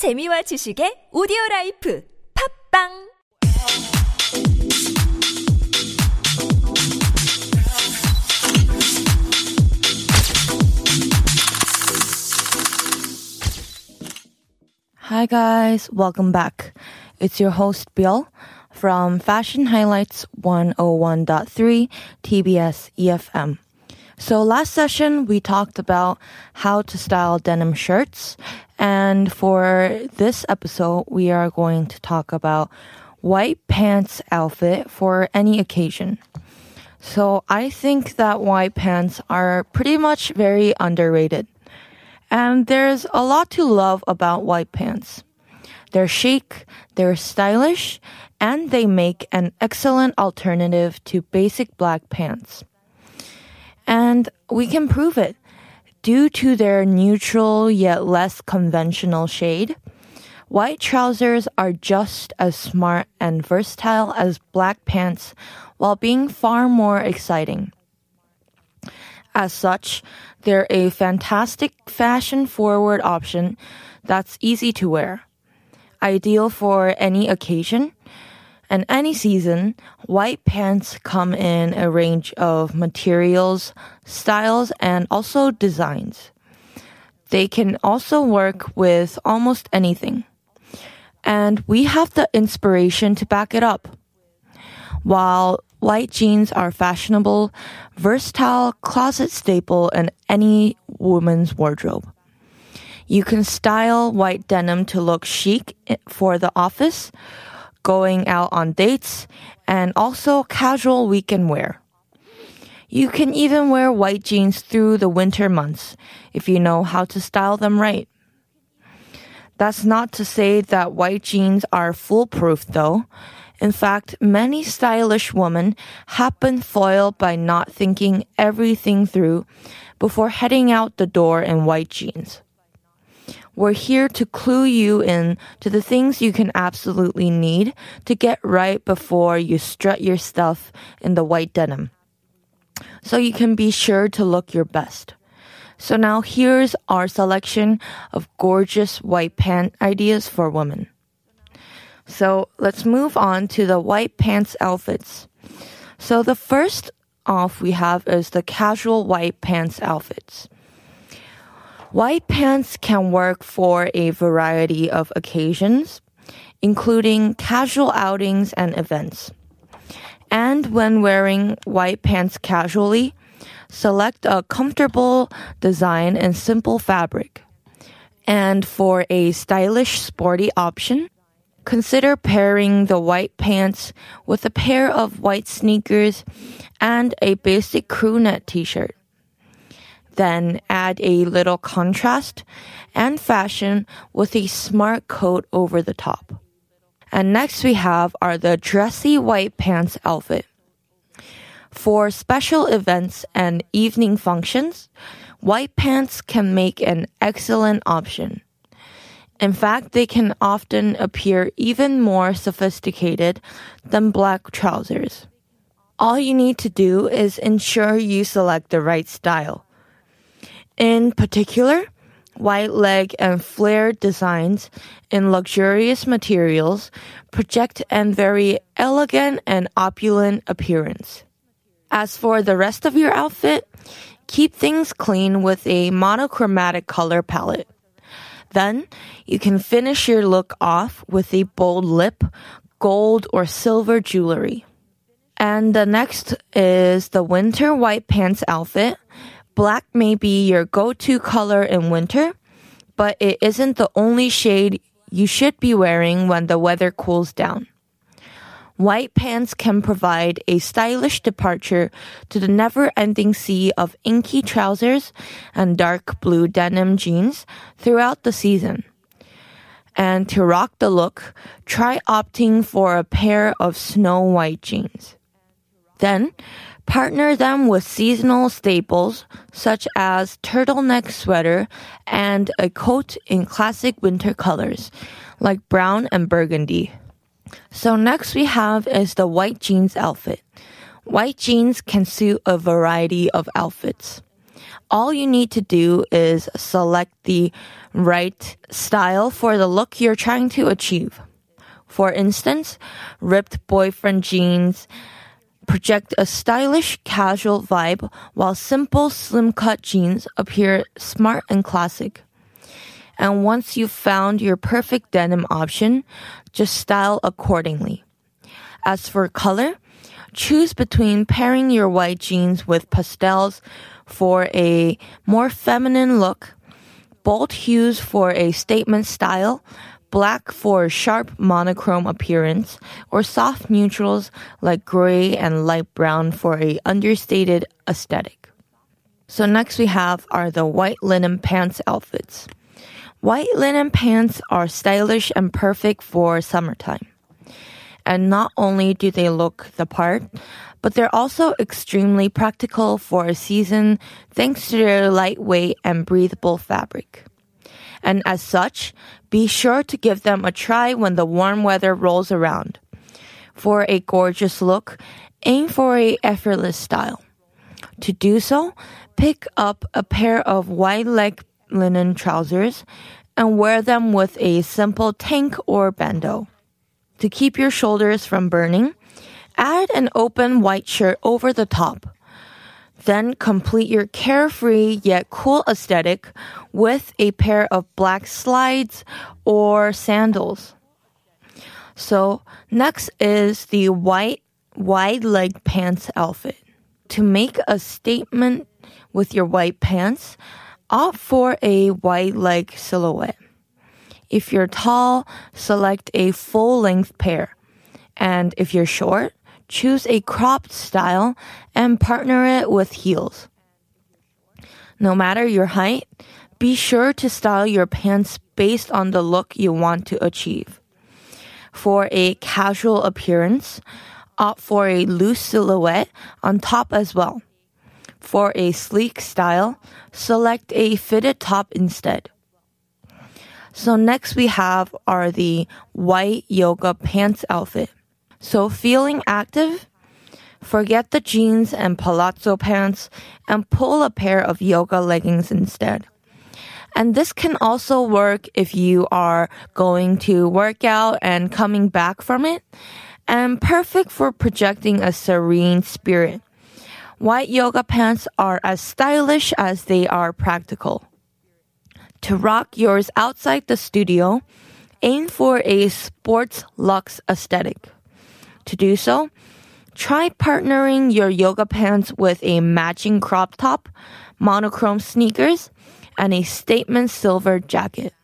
재미와 지식의 오디오 라이프 팝빵 Hi guys, welcome back. It's your host Bill from Fashion Highlights 101.3 TBS EFM. So last session we talked about how to style denim shirts and for this episode we are going to talk about white pants outfit for any occasion. So I think that white pants are pretty much very underrated. And there's a lot to love about white pants. They're chic, they're stylish, and they make an excellent alternative to basic black pants. And we can prove it. Due to their neutral yet less conventional shade, white trousers are just as smart and versatile as black pants while being far more exciting. As such, they're a fantastic fashion forward option that's easy to wear. Ideal for any occasion and any season, white pants come in a range of materials, styles, and also designs. They can also work with almost anything. And we have the inspiration to back it up. While white jeans are fashionable, versatile closet staple in any woman's wardrobe. You can style white denim to look chic for the office, going out on dates, and also casual weekend wear. You can even wear white jeans through the winter months if you know how to style them right. That's not to say that white jeans are foolproof though. In fact, many stylish women have been foiled by not thinking everything through before heading out the door in white jeans. We're here to clue you in to the things you can absolutely need to get right before you strut your stuff in the white denim. So you can be sure to look your best. So now here's our selection of gorgeous white pant ideas for women. So let's move on to the white pants outfits. So the first off we have is the casual white pants outfits. White pants can work for a variety of occasions, including casual outings and events. And when wearing white pants casually, select a comfortable design and simple fabric. And for a stylish sporty option, consider pairing the white pants with a pair of white sneakers and a basic crew neck t-shirt. Then add a little contrast and fashion with a smart coat over the top. And next we have are the dressy white pants outfit. For special events and evening functions, white pants can make an excellent option. In fact, they can often appear even more sophisticated than black trousers. All you need to do is ensure you select the right style. In particular, wide leg and flare designs in luxurious materials project a very elegant and opulent appearance. As for the rest of your outfit, keep things clean with a monochromatic color palette. Then you can finish your look off with a bold lip, gold or silver jewelry. And the next is the winter white pants outfit. Black may be your go-to color in winter, but it isn't the only shade you should be wearing when the weather cools down. White pants can provide a stylish departure to the never ending sea of inky trousers and dark blue denim jeans throughout the season. And to rock the look, try opting for a pair of snow white jeans. Then, partner them with seasonal staples such as turtleneck sweater and a coat in classic winter colors like brown and burgundy. So next we have is the white jeans outfit. White jeans can suit a variety of outfits. all you need to do is select the right style for the look you're trying to achieve. For instance, ripped boyfriend jeans project a stylish, casual vibe, while simple, slim cut jeans appear smart and classic. And once you've found your perfect denim option, just style accordingly. As for color, choose between pairing your white jeans with pastels for a more feminine look, bold hues for a statement style, black for sharp monochrome appearance, or soft neutrals like gray and light brown for a understated aesthetic. So next we have are the white linen pants outfits. White linen pants are stylish and perfect for summertime. And not only do they look the part, but they're also extremely practical for a season thanks to their lightweight and breathable fabric. And as such, be sure to give them a try when the warm weather rolls around. For a gorgeous look, aim for a effortless style. To do so, pick up a pair of wide leg linen trousers and wear them with a simple tank or bandeau. To keep your shoulders from burning, add an open white shirt over the top. Then complete your carefree yet cool aesthetic with a pair of black slides or sandals. So next is the white wide leg pants outfit. To make a statement with your white pants, opt for a wide leg silhouette. If you're tall, select a full length pair. And if you're short, choose a cropped style and partner it with heels. No matter your height, be sure to style your pants based on the look you want to achieve. For a casual appearance, opt for a loose silhouette on top as well. For a sleek style, select a fitted top instead. So next we have are the white yoga pants outfit. So feeling active? Forget the jeans and palazzo pants and pull a pair of yoga leggings instead. And this can also work if you are going to work out and coming back from it, and perfect for projecting a serene spirit. White yoga pants are as stylish as they are practical. To rock yours outside the studio, aim for a sports luxe aesthetic. To do so, try partnering your yoga pants with a matching crop top, monochrome sneakers, and a statement silver jacket.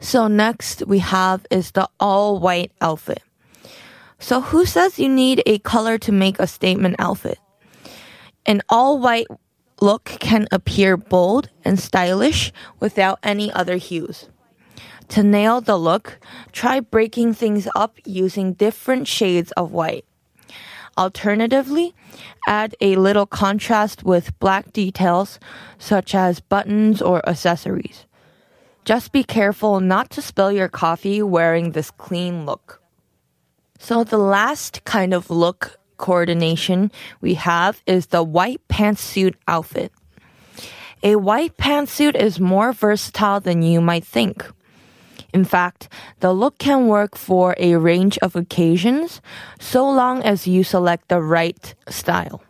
So next we have is the all white outfit. So who says you need a color to make a statement outfit? An all white look can appear bold and stylish without any other hues. To nail the look, try breaking things up using different shades of white. Alternatively, add a little contrast with black details such as buttons or accessories. Just be careful not to spill your coffee wearing this clean look. So the last kind of look coordination we have is the white pantsuit outfit. A white pantsuit is more versatile than you might think. In fact, the look can work for a range of occasions so long as you select the right style.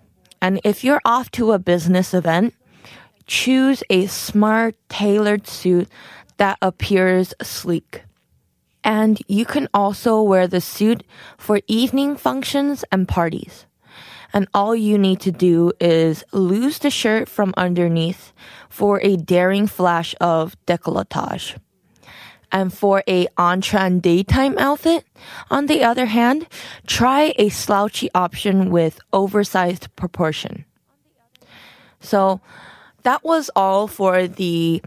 And if you're off to a business event, choose a smart, tailored suit that appears sleek. And you can also wear the suit for evening functions and parties. And all you need to do is lose the shirt from underneath for a daring flash of decolletage. And for a on-trend daytime outfit, on the other hand, try a slouchy option with oversized proportion. So that was all for the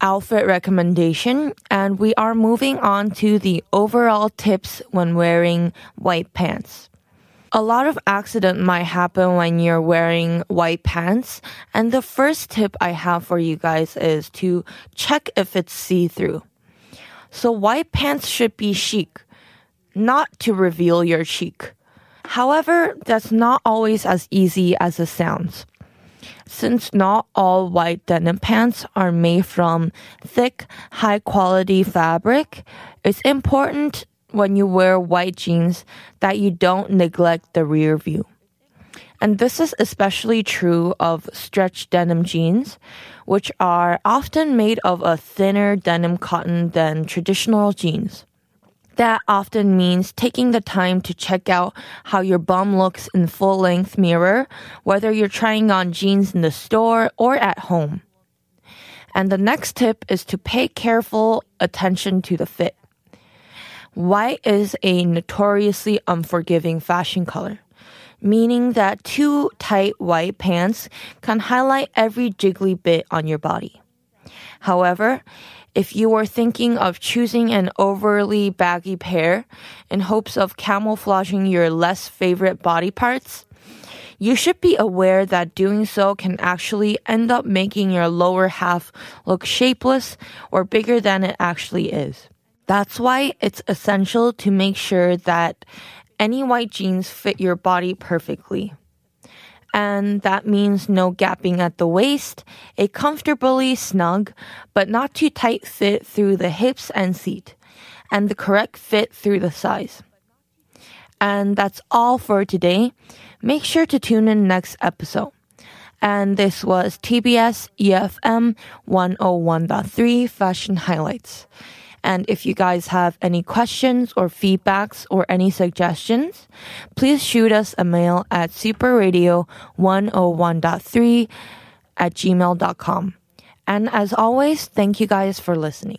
outfit recommendation, and we are moving on to the overall tips when wearing white pants. A lot of accident might happen when you're wearing white pants, and the first tip I have for you guys is to check if it's see-through. So white pants should be chic, not to reveal your cheek. However, that's not always as easy as it sounds. Since not all white denim pants are made from thick, high quality fabric, it's important when you wear white jeans that you don't neglect the rear view. And this is especially true of stretch denim jeans, which are often made of a thinner denim cotton than traditional jeans. That often means taking the time to check out how your bum looks in full length mirror, whether you're trying on jeans in the store or at home. And the next tip is to pay careful attention to the fit. White is a notoriously unforgiving fashion color, meaning that too tight white pants can highlight every jiggly bit on your body. However, if you are thinking of choosing an overly baggy pair in hopes of camouflaging your less favorite body parts, you should be aware that doing so can actually end up making your lower half look shapeless or bigger than it actually is. That's why it's essential to make sure that any white jeans fit your body perfectly. And that means no gapping at the waist, a comfortably snug but not too tight fit through the hips and seat, and the correct fit through the size. And that's all for today. Make sure to tune in next episode. And this was TBS EFM 101.3 Fashion Highlights. And if you guys have any questions or feedbacks or any suggestions, please shoot us a mail at superradio101.3 at gmail.com. And as always, thank you guys for listening.